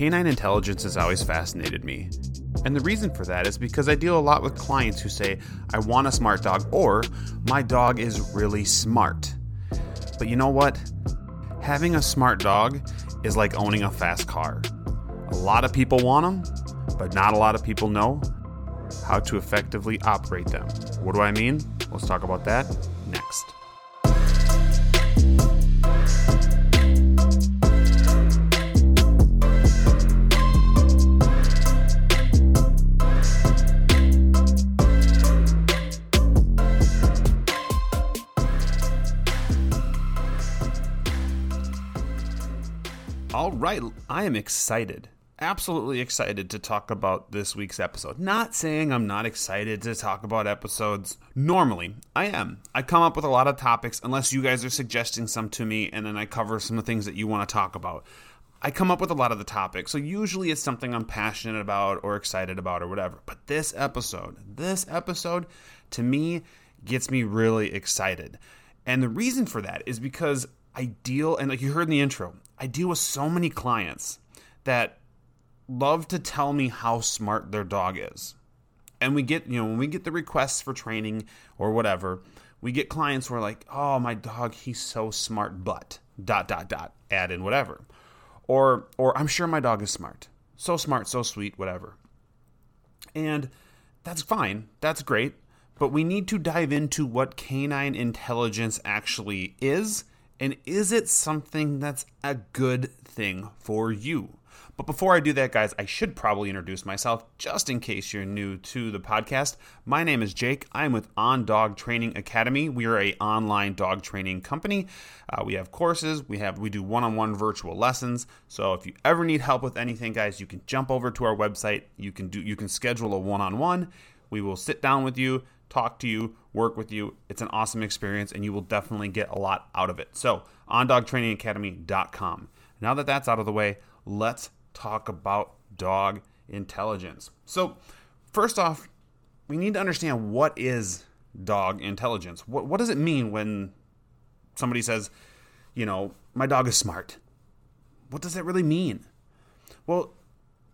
Canine intelligence has always fascinated me. And the reason for that is because I deal a lot with clients who say, I want a smart dog, or my dog is really smart. But you know what? Having a smart dog is like owning a fast car. A lot of people want them, but not a lot of people know how to effectively operate them. What do I mean? Let's talk about that right, I am excited. Absolutely excited to talk about this week's episode. Not saying I'm not excited to talk about episodes. Normally, I am. I come up with a lot of topics unless you guys are suggesting some to me and then I cover some of the things that you want to talk about. I come up with a lot of the topics. So usually it's something I'm passionate about or excited about or whatever. But this episode, this episode to me gets me really excited. And the reason for that is because I deal, and like you heard in the intro, I deal with so many clients that love to tell me how smart their dog is. And we get, you know, when we get the requests for training or whatever, we get clients who are like, oh, my dog, he's so smart, but dot, dot, dot, add in whatever. Or, or I'm sure my dog is smart. So smart, so sweet, whatever. And that's fine. That's great. But we need to dive into what canine intelligence actually is and is it something that's a good thing for you? But before I do that, guys, I should probably introduce myself just in case you're new to the podcast. My name is Jake. I'm with On Dog Training Academy. We are a online dog training company. Uh, we have courses. We have we do one-on-one virtual lessons. So if you ever need help with anything, guys, you can jump over to our website. You can do you can schedule a one-on-one. We will sit down with you, talk to you, work with you. It's an awesome experience, and you will definitely get a lot out of it. So, ondogtrainingacademy.com. Now that that's out of the way, let's talk about dog intelligence. So, first off, we need to understand what is dog intelligence. What, what does it mean when somebody says, you know, my dog is smart? What does that really mean? Well,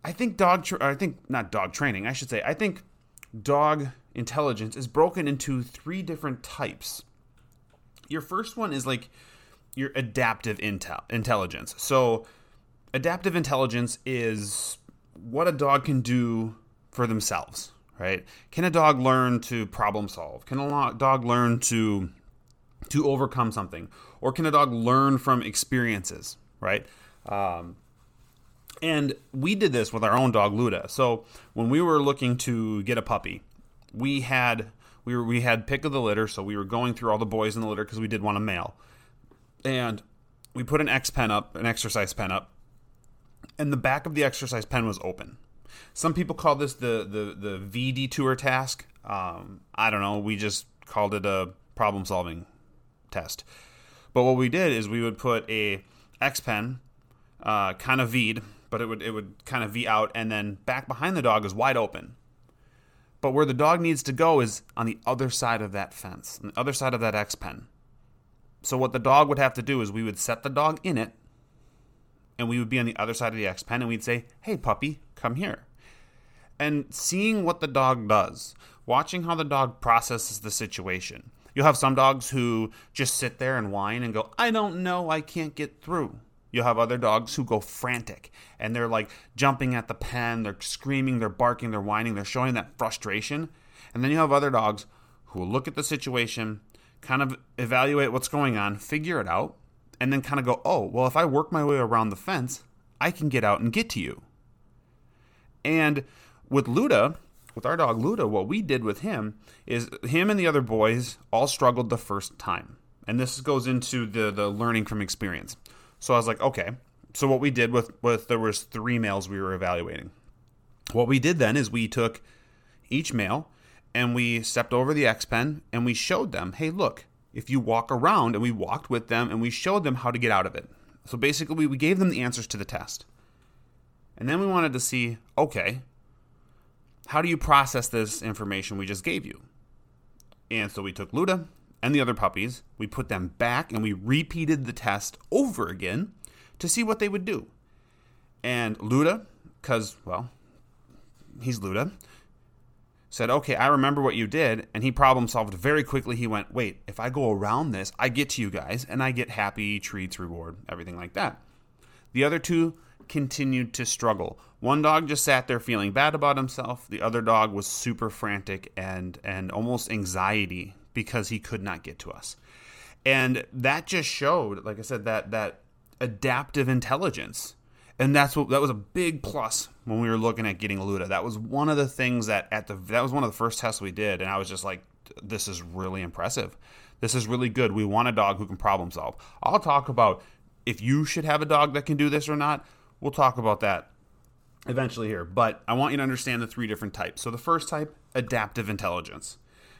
I think dog, tra- I think not dog training, I should say, I think dog intelligence is broken into three different types. Your first one is like your adaptive intel intelligence. So, adaptive intelligence is what a dog can do for themselves, right? Can a dog learn to problem solve? Can a dog learn to to overcome something, or can a dog learn from experiences, right? Um, and we did this with our own dog Luda. So when we were looking to get a puppy, we had we were we had pick of the litter, so we were going through all the boys in the litter because we did want a male, and we put an X pen up, an exercise pen up, and the back of the exercise pen was open. Some people call this the the the V detour task. Um, I don't know. We just called it a problem solving test. But what we did is we would put a X pen, uh, kind of V'd, but it would it would kind of V out, and then back behind the dog is wide open. But where the dog needs to go is on the other side of that fence, on the other side of that X pen. So what the dog would have to do is we would set the dog in it, and we would be on the other side of the X pen, and we'd say, "Hey, puppy, come here." And seeing what the dog does, watching how the dog processes the situation. You'll have some dogs who just sit there and whine and go, "I don't know, I can't get through." You'll have other dogs who go frantic and they're like jumping at the pen, they're screaming, they're barking, they're whining, they're showing that frustration. And then you have other dogs who will look at the situation, kind of evaluate what's going on, figure it out, and then kind of go, oh, well, if I work my way around the fence, I can get out and get to you. And with Luda, with our dog Luda, what we did with him is him and the other boys all struggled the first time. And this goes into the, the learning from experience. So I was like, okay. So what we did with with there was three males we were evaluating. What we did then is we took each male and we stepped over the X pen and we showed them, hey, look, if you walk around and we walked with them and we showed them how to get out of it. So basically, we, gave them the answers to the test. And then we wanted to see, okay, how do you process this information we just gave you? And so we took Luda and the other puppies, we put them back and we repeated the test over again to see what they would do. And Luda, because, well, he's Luda, said, Okay, I remember what you did. And he problem solved very quickly. He went, Wait, if I go around this, I get to you guys and I get happy, treats, reward, everything like that. The other two continued to struggle. One dog just sat there feeling bad about himself. The other dog was super frantic and and almost anxiety because he could not get to us. And that just showed, like I said, that that adaptive intelligence. And that's what that was a big plus when we were looking at getting Luda. That was one of the things that at the that was one of the first tests we did, and I was just like, this is really impressive. This is really good. We want a dog who can problem solve. I'll talk about if you should have a dog that can do this or not. We'll talk about that eventually here, but I want you to understand the three different types. So the first type, adaptive intelligence.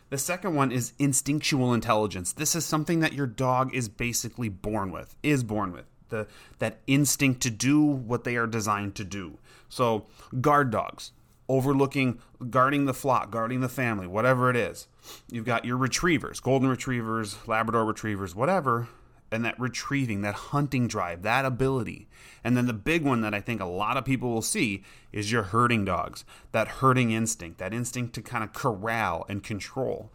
The second one is instinctual intelligence. This is something that your dog is basically born with, is born with. The that instinct to do what they are designed to do. So, guard dogs, overlooking guarding the flock, guarding the family, whatever it is. You've got your retrievers, golden retrievers, labrador retrievers, whatever and that retrieving, that hunting drive, that ability. And then the big one that I think a lot of people will see is your herding dogs, that herding instinct, that instinct to kind of corral and control.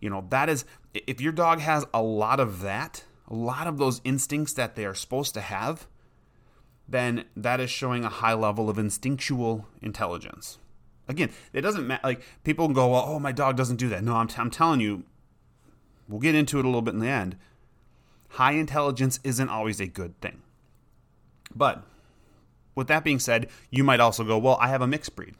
You know, that is, if your dog has a lot of that, a lot of those instincts that they are supposed to have, then that is showing a high level of instinctual intelligence. Again, it doesn't matter. Like people go, well, oh, my dog doesn't do that. No, I'm, t- I'm telling you, we'll get into it a little bit in the end high intelligence isn't always a good thing. But with that being said, you might also go, well, I have a mixed breed.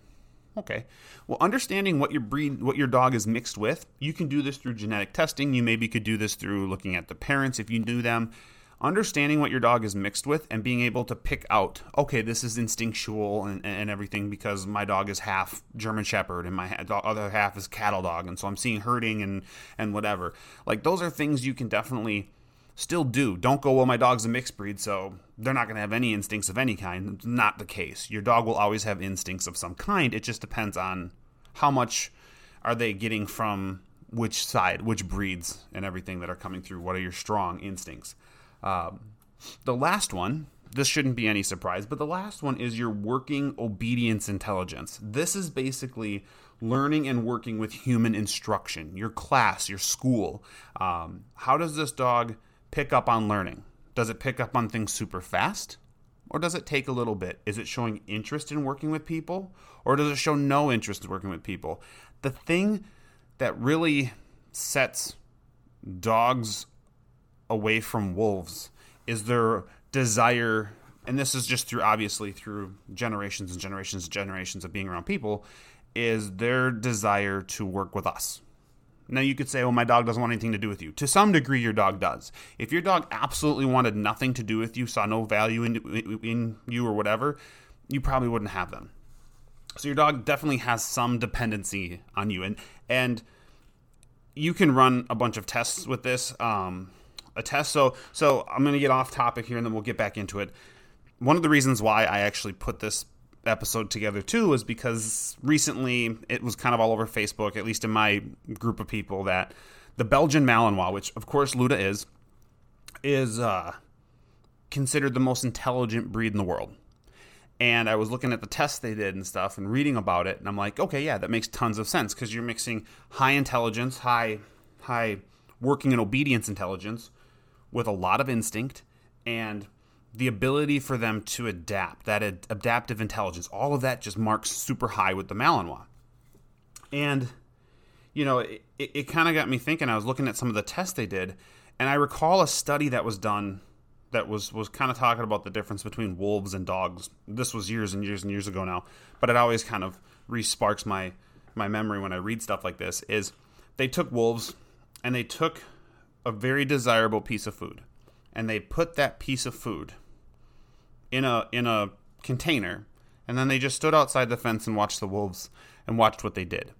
Okay. Well, understanding what your breed, what your dog is mixed with, you can do this through genetic testing. You maybe could do this through looking at the parents if you knew them. Understanding what your dog is mixed with and being able to pick out, okay, this is instinctual and, and everything because my dog is half German Shepherd and my other half is cattle dog, and so I'm seeing herding and and whatever. Like those are things you can definitely still do. Don't go, well, my dog's a mixed breed, so they're not going to have any instincts of any kind. It's not the case. Your dog will always have instincts of some kind. It just depends on how much are they getting from which side, which breeds, and everything that are coming through. What are your strong instincts? Um, the last one, this shouldn't be any surprise, but the last one is your working obedience intelligence. This is basically learning and working with human instruction, your class, your school. Um, how does this dog pick up on learning? Does it pick up on things super fast? Or does it take a little bit? Is it showing interest in working with people? Or does it show no interest in working with people? The thing that really sets dogs away from wolves is their desire and this is just through obviously through generations and generations and generations of being around people is their desire to work with us now you could say, "Oh, my dog doesn't want anything to do with you." To some degree, your dog does. If your dog absolutely wanted nothing to do with you, saw no value in, in you or whatever, you probably wouldn't have them. So your dog definitely has some dependency on you, and and you can run a bunch of tests with this. Um, a test. So so I'm going to get off topic here, and then we'll get back into it. One of the reasons why I actually put this episode together too was because recently it was kind of all over Facebook, at least in my group of people, that the Belgian Malinois, which of course Luda is, is uh, considered the most intelligent breed in the world. And I was looking at the tests they did and stuff and reading about it, and I'm like, okay, yeah, that makes tons of sense because you're mixing high intelligence, high, high working and obedience intelligence with a lot of instinct and the ability for them to adapt, that ad- adaptive intelligence, all of that just marks super high with the Malinois. And, you know, it, it, it kind of got me thinking. I was looking at some of the tests they did, and I recall a study that was done that was, was kind of talking about the difference between wolves and dogs. This was years and years and years ago now, but it always kind of re-sparks my, my memory when I read stuff like this, is they took wolves and they took a very desirable piece of food and they put that piece of food in a in a container, and then they just stood outside the fence and watched the wolves and watched what they did.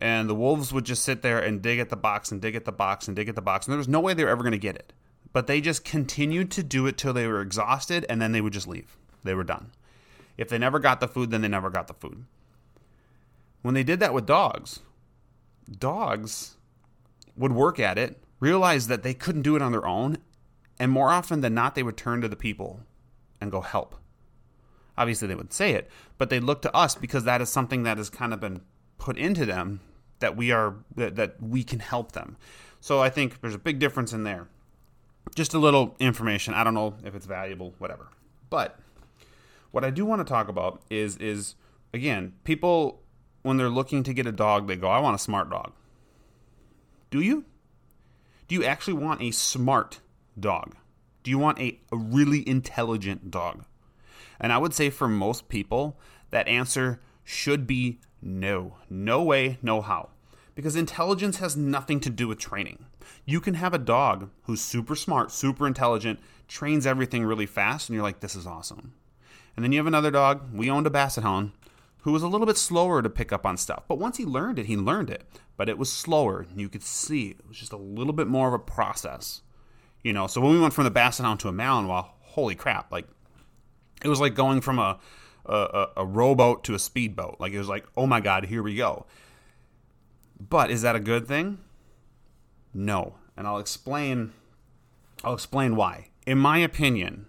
And the wolves would just sit there and dig at the box and dig at the box and dig at the box, and there was no way they were ever going to get it. But they just continued to do it till they were exhausted, and then they would just leave. They were done. If they never got the food, then they never got the food. When they did that with dogs, dogs would work at it, realize that they couldn't do it on their own, and more often than not, they would turn to the people and go help. Obviously, they would say it, but they look to us because that is something that has kind of been put into them that we are that, that we can help them. So I think there's a big difference in there. Just a little information. I don't know if it's valuable, whatever. But what I do want to talk about is is again, people when they're looking to get a dog, they go, "I want a smart dog." Do you? Do you actually want a smart dog? Do you want a, a really intelligent dog? And I would say for most people, that answer should be no. No way, no how. Because intelligence has nothing to do with training. You can have a dog who's super smart, super intelligent, trains everything really fast, and you're like, this is awesome. And then you have another dog, we owned a Basset Hound, who was a little bit slower to pick up on stuff. But once he learned it, he learned it. But it was slower. and You could see it was just a little bit more of a process. You know, so when we went from the Basset Hound to a Malinois, holy crap, like it was like going from a a, a rowboat to a speedboat. Like it was like, oh my god, here we go. But is that a good thing? No, and I'll explain. I'll explain why. In my opinion,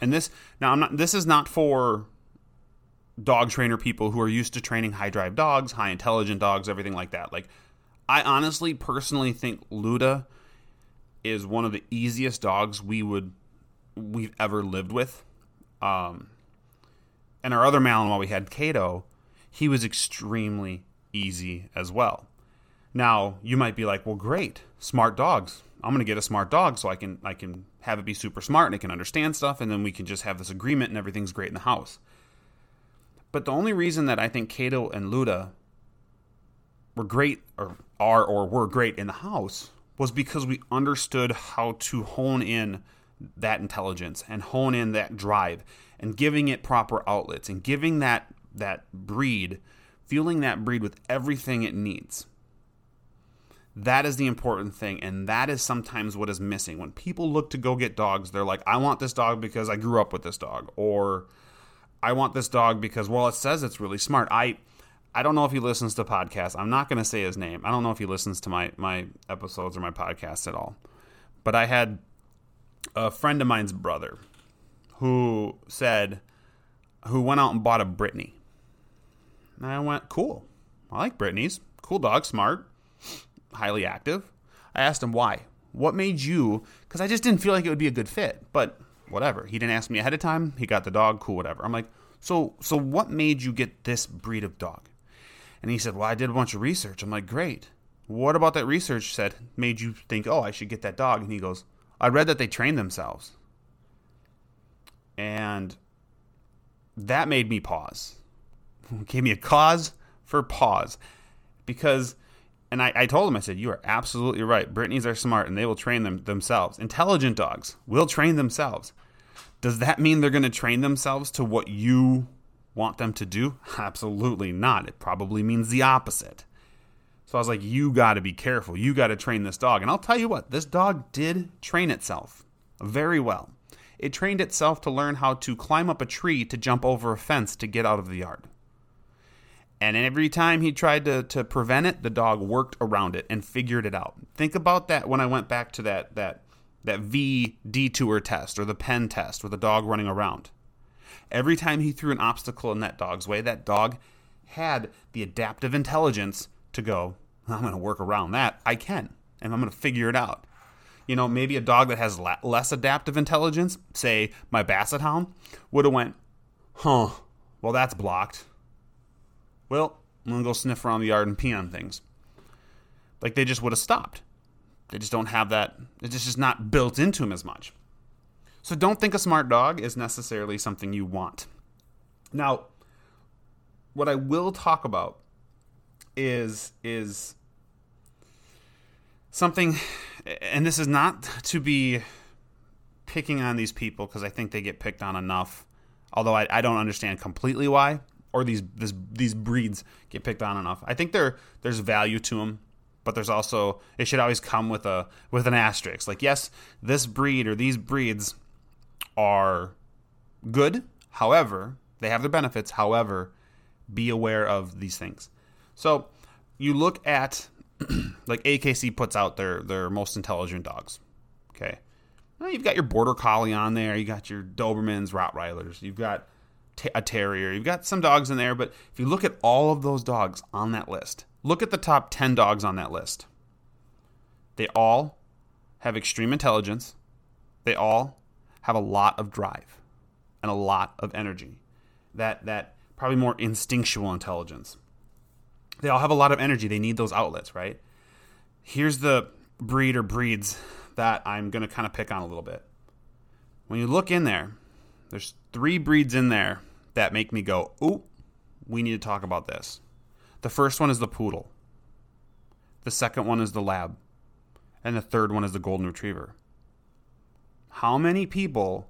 and this now I'm not. This is not for dog trainer people who are used to training high drive dogs, high intelligent dogs, everything like that. Like, I honestly, personally think Luda is one of the easiest dogs we would we've ever lived with. Um, and our other Malinois we had, Cato, he was extremely easy as well. Now you might be like, well, great, smart dogs. I'm going to get a smart dog so I can I can have it be super smart and it can understand stuff, and then we can just have this agreement and everything's great in the house. But the only reason that I think Cato and Luda were great or are or were great in the house was because we understood how to hone in that intelligence and hone in that drive and giving it proper outlets and giving that that breed fueling that breed with everything it needs. That is the important thing and that is sometimes what is missing. When people look to go get dogs they're like i want this dog because i grew up with this dog or i want this dog because well it says it's really smart. I i don't know if he listens to podcasts i'm not going to say his name i don't know if he listens to my my episodes or my podcasts at all but i had a friend of mine's brother who said, who went out and bought a Brittany. And I went, cool. I like Brittany's. Cool dog, smart, highly active. I asked him why. What made you? Because I just didn't feel like it would be a good fit. But whatever. He didn't ask me ahead of time. He got the dog. Cool, whatever. I'm like, so so what made you get this breed of dog? And he said, well, I did a bunch of research. I'm like, great. What about that research said made you think, oh, I should get that dog? And he goes, I read that they train themselves. And that made me pause. Gave me a cause for pause. Because, and I, I told him, I said, You are absolutely right. Brittany's are smart and they will train them themselves. Intelligent dogs will train themselves. Does that mean they're going to train themselves to what you want them to do? Absolutely not. It probably means the opposite. So I was like, you got to be careful. You got to train this dog. And I'll tell you what, this dog did train itself very well. It trained itself to learn how to climb up a tree to jump over a fence to get out of the yard. And every time he tried to, to prevent it, the dog worked around it and figured it out. Think about that when I went back to that that that V detour test or the pen test with the dog running around. Every time he threw an obstacle in that dog's way, that dog had the adaptive intelligence to go, I'm going to work around that. I can, and I'm going to figure it out. You know, maybe a dog that has la- less adaptive intelligence, say my Basset Hound, would have went, huh, well, that's blocked. Well, I'm going to go sniff around the yard and pee on things. Like they just would have stopped. They just don't have that, it's just not built into them as much. So don't think a smart dog is necessarily something you want. Now, what I will talk about is is something and this is not to be picking on these people because I think they get picked on enough. Although I, I don't understand completely why, or these this, these breeds get picked on enough. I think there there's value to them, but there's also it should always come with a with an asterisk. Like yes, this breed or these breeds are good. However, they have their benefits. However, be aware of these things. So you look at like AKC puts out their their most intelligent dogs. Okay, well, you've got your border collie on there. You got your Dobermans, Rottweilers. You've got a terrier, you've got some dogs in there, but if you look at all of those dogs on that list, look at the top 10 dogs on that list. They all have extreme intelligence. They all have a lot of drive and a lot of energy. That that probably more instinctual intelligence. They all have a lot of energy. They need those outlets, right? Here's the breed or breeds that I'm going to kind of pick on a little bit. When you look in there, there's three breeds in there that make me go, "Ooh, we need to talk about this." The first one is the poodle. The second one is the lab. And the third one is the golden retriever. How many people,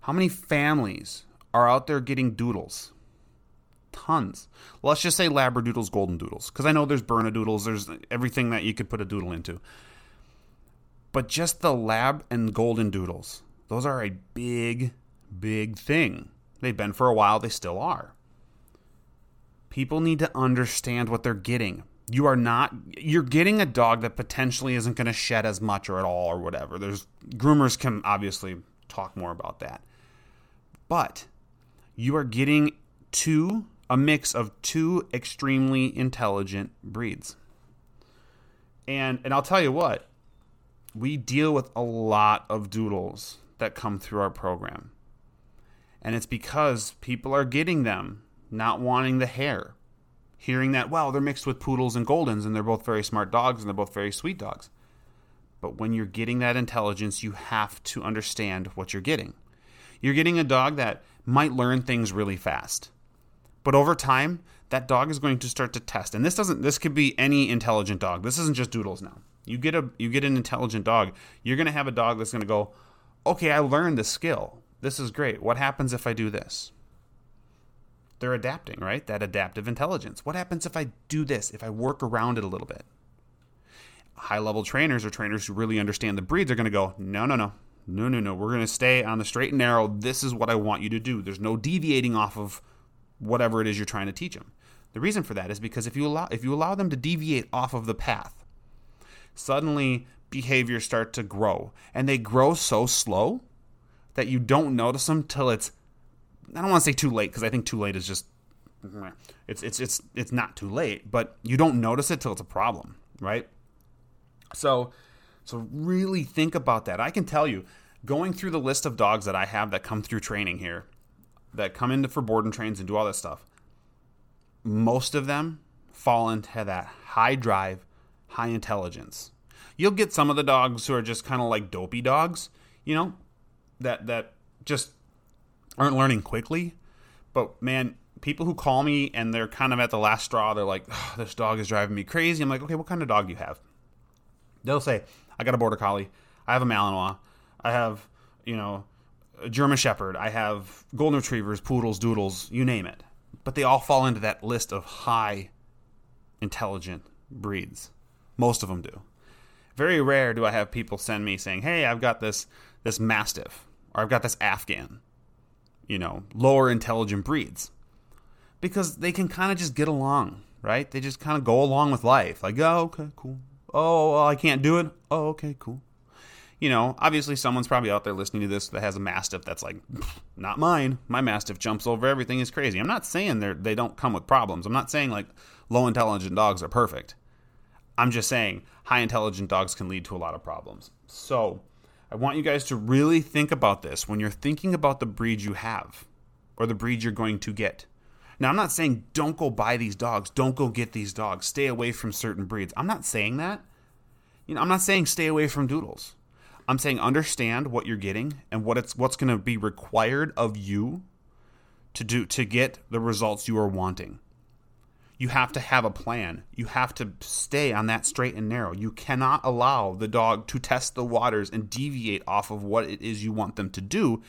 how many families are out there getting doodles? Tons. Let's just say labradoodles, golden doodles, because I know there's bernedoodles, there's everything that you could put a doodle into. But just the lab and golden doodles, those are a big, big thing. They've been for a while, they still are. People need to understand what they're getting. You are not you're getting a dog that potentially isn't going to shed as much or at all or whatever. There's groomers can obviously talk more about that. But you are getting two a mix of two extremely intelligent breeds. And and I'll tell you what, we deal with a lot of doodles that come through our program. And it's because people are getting them, not wanting the hair. Hearing that, well, they're mixed with poodles and goldens and they're both very smart dogs and they're both very sweet dogs. But when you're getting that intelligence, you have to understand what you're getting. You're getting a dog that might learn things really fast. But over time, that dog is going to start to test. And this doesn't this could be any intelligent dog. This isn't just doodles now. You get a you get an intelligent dog, you're going to have a dog that's going to go, "Okay, I learned the skill. This is great. What happens if I do this?" They're adapting, right? That adaptive intelligence. What happens if I do this? If I work around it a little bit? High level trainers or trainers who really understand the breeds are going to go, "No, no, no. No, no, no. We're going to stay on the straight and narrow. This is what I want you to do. There's no deviating off of whatever it is you're trying to teach them. The reason for that is because if you allow if you allow them to deviate off of the path, suddenly behaviors start to grow, and they grow so slow that you don't notice them till it's I don't want to say too late because I think too late is just it's it's it's it's not too late, but you don't notice it till it's a problem, right? So so really think about that. I can tell you, going through the list of dogs that I have that come through training here, that come into for board and trains and do all that stuff, most of them fall into that high drive, high intelligence. You'll get some of the dogs who are just kind of like dopey dogs, you know, that that just aren't learning quickly. But man, people who call me and they're kind of at the last straw, they're like, "This dog is driving me crazy." I'm like, "Okay, what kind of dog do you have?" They'll say, I got a border collie. I have a Malinois. I have, you know, a German Shepherd. I have golden retrievers, poodles, doodles, you name it. But they all fall into that list of high intelligent breeds. Most of them do. Very rare do I have people send me saying, "Hey, I've got this this mastiff or I've got this Afghan." You know, lower intelligent breeds. Because they can kind of just get along, right? They just kind of go along with life. Like, "Oh, okay, cool. Oh, well, I can't do it. Oh, okay, cool. You know, obviously someone's probably out there listening to this that has a mastiff that's like, not mine. My mastiff jumps over everything is crazy. I'm not saying they they don't come with problems. I'm not saying like low intelligent dogs are perfect. I'm just saying high intelligent dogs can lead to a lot of problems. So, I want you guys to really think about this when you're thinking about the breed you have or the breed you're going to get. Now, I'm not saying don't go buy these dogs, don't go get these dogs, stay away from certain breeds. I'm not saying that. You know, I'm not saying stay away from doodles. I'm saying understand what you're getting and what it's what's going to be required of you to do to get the results you are wanting. You have to have a plan. You have to stay on that straight and narrow. You cannot allow the dog to test the waters and deviate off of what it is you want them to do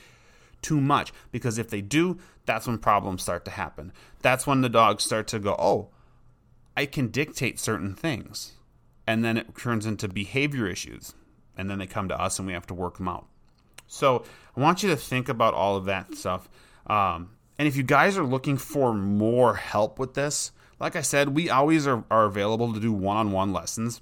too much because if they do, that's when problems start to happen. That's when the dogs start to go, "Oh, I can dictate certain things." And then it turns into behavior issues. And then they come to us and we have to work them out. So, I want you to think about all of that stuff. Um, and if you guys are looking for more help with this, like I said, we always are, are available to do one on one lessons.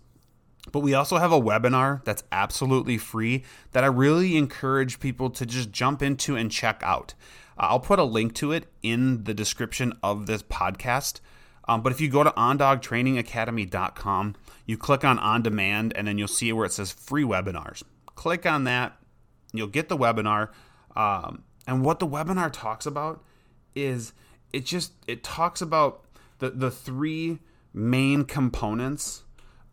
But we also have a webinar that's absolutely free that I really encourage people to just jump into and check out. Uh, I'll put a link to it in the description of this podcast. Um, but if you go to ondogtrainingacademy.com, you click on on demand, and then you'll see where it says free webinars. Click on that, you'll get the webinar. Um, and what the webinar talks about is it just it talks about the the three main components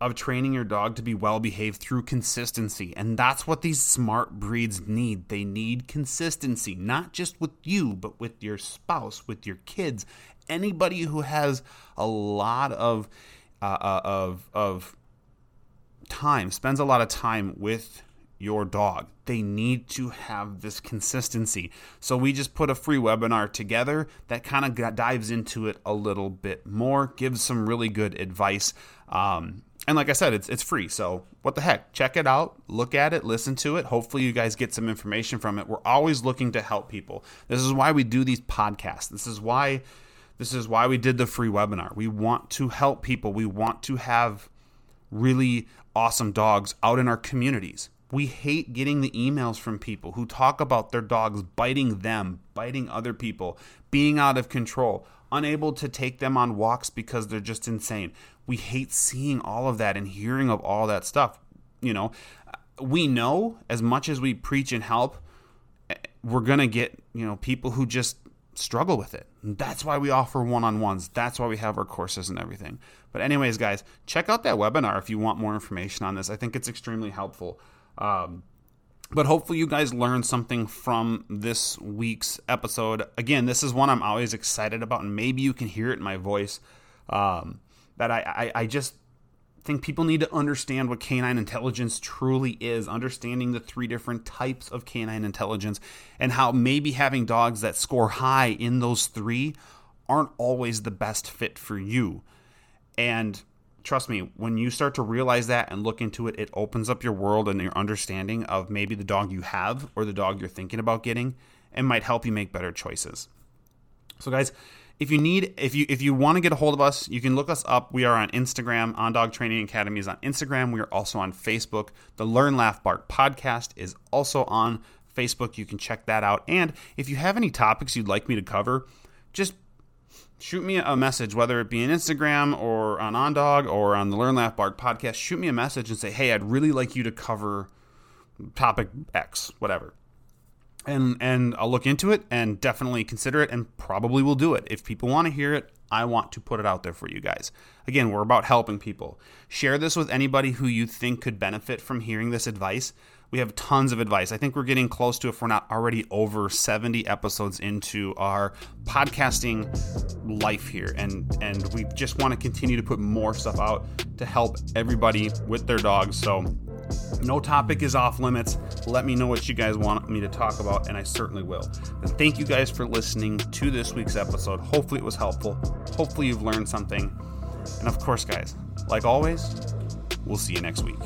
of training your dog to be well behaved through consistency. And that's what these smart breeds need. They need consistency, not just with you, but with your spouse, with your kids, anybody who has a lot of uh, uh of of time, spends a lot of time with your dog. They need to have this consistency. So we just put a free webinar together that kind of dives into it a little bit more, gives some really good advice. Um, and like I said, it's it's free. So what the heck? Check it out, look at it, listen to it. Hopefully you guys get some information from it. We're always looking to help people. This is why we do these podcasts. This is why this is why we did the free webinar. We want to help people. We want to have really awesome dogs out in our communities. We hate getting the emails from people who talk about their dogs biting them, biting other people, being out of control, unable to take them on walks because they're just insane. We hate seeing all of that and hearing of all that stuff. You know, we know as much as we preach and help, eh, we're going to get, you know, people who just struggle with it. That's why we offer one on ones. That's why we have our courses and everything. But, anyways, guys, check out that webinar if you want more information on this. I think it's extremely helpful. Um, but hopefully, you guys learned something from this week's episode. Again, this is one I'm always excited about, and maybe you can hear it in my voice. Um, that I, I, I just think people need to understand what canine intelligence truly is, understanding the three different types of canine intelligence, and how maybe having dogs that score high in those three aren't always the best fit for you. And trust me, when you start to realize that and look into it, it opens up your world and your understanding of maybe the dog you have or the dog you're thinking about getting and might help you make better choices. So, guys, if you need if you if you want to get a hold of us you can look us up. We are on instagram on dog training academy is on instagram. We are also on facebook. The learn laugh bark podcast is also on facebook. You can check that out. And if you have any topics you'd like me to cover just shoot me a message, whether it be on Instagram or on OnDog or on the Learn Laugh Bark podcast. Shoot me a message and say, hey, I'd really like you to cover topic X, whatever. And and I'll look into it and definitely consider it and probably will do it. If people want to hear it, I want to put it out there for you guys. Again, we're about helping people. Share this with anybody who you think could benefit from hearing this advice. We have tons of advice. I think we're getting close to, if we're not already over 70 episodes into our podcasting life here. And, and we just want to continue to put more stuff out to help everybody with their dogs. So, no topic is off limits. Let me know what you guys want me to talk about, and I certainly will. And thank you guys for listening to this week's episode. Hopefully, it was helpful. Hopefully, you've learned something. And of course, guys, like always, we'll see you next week.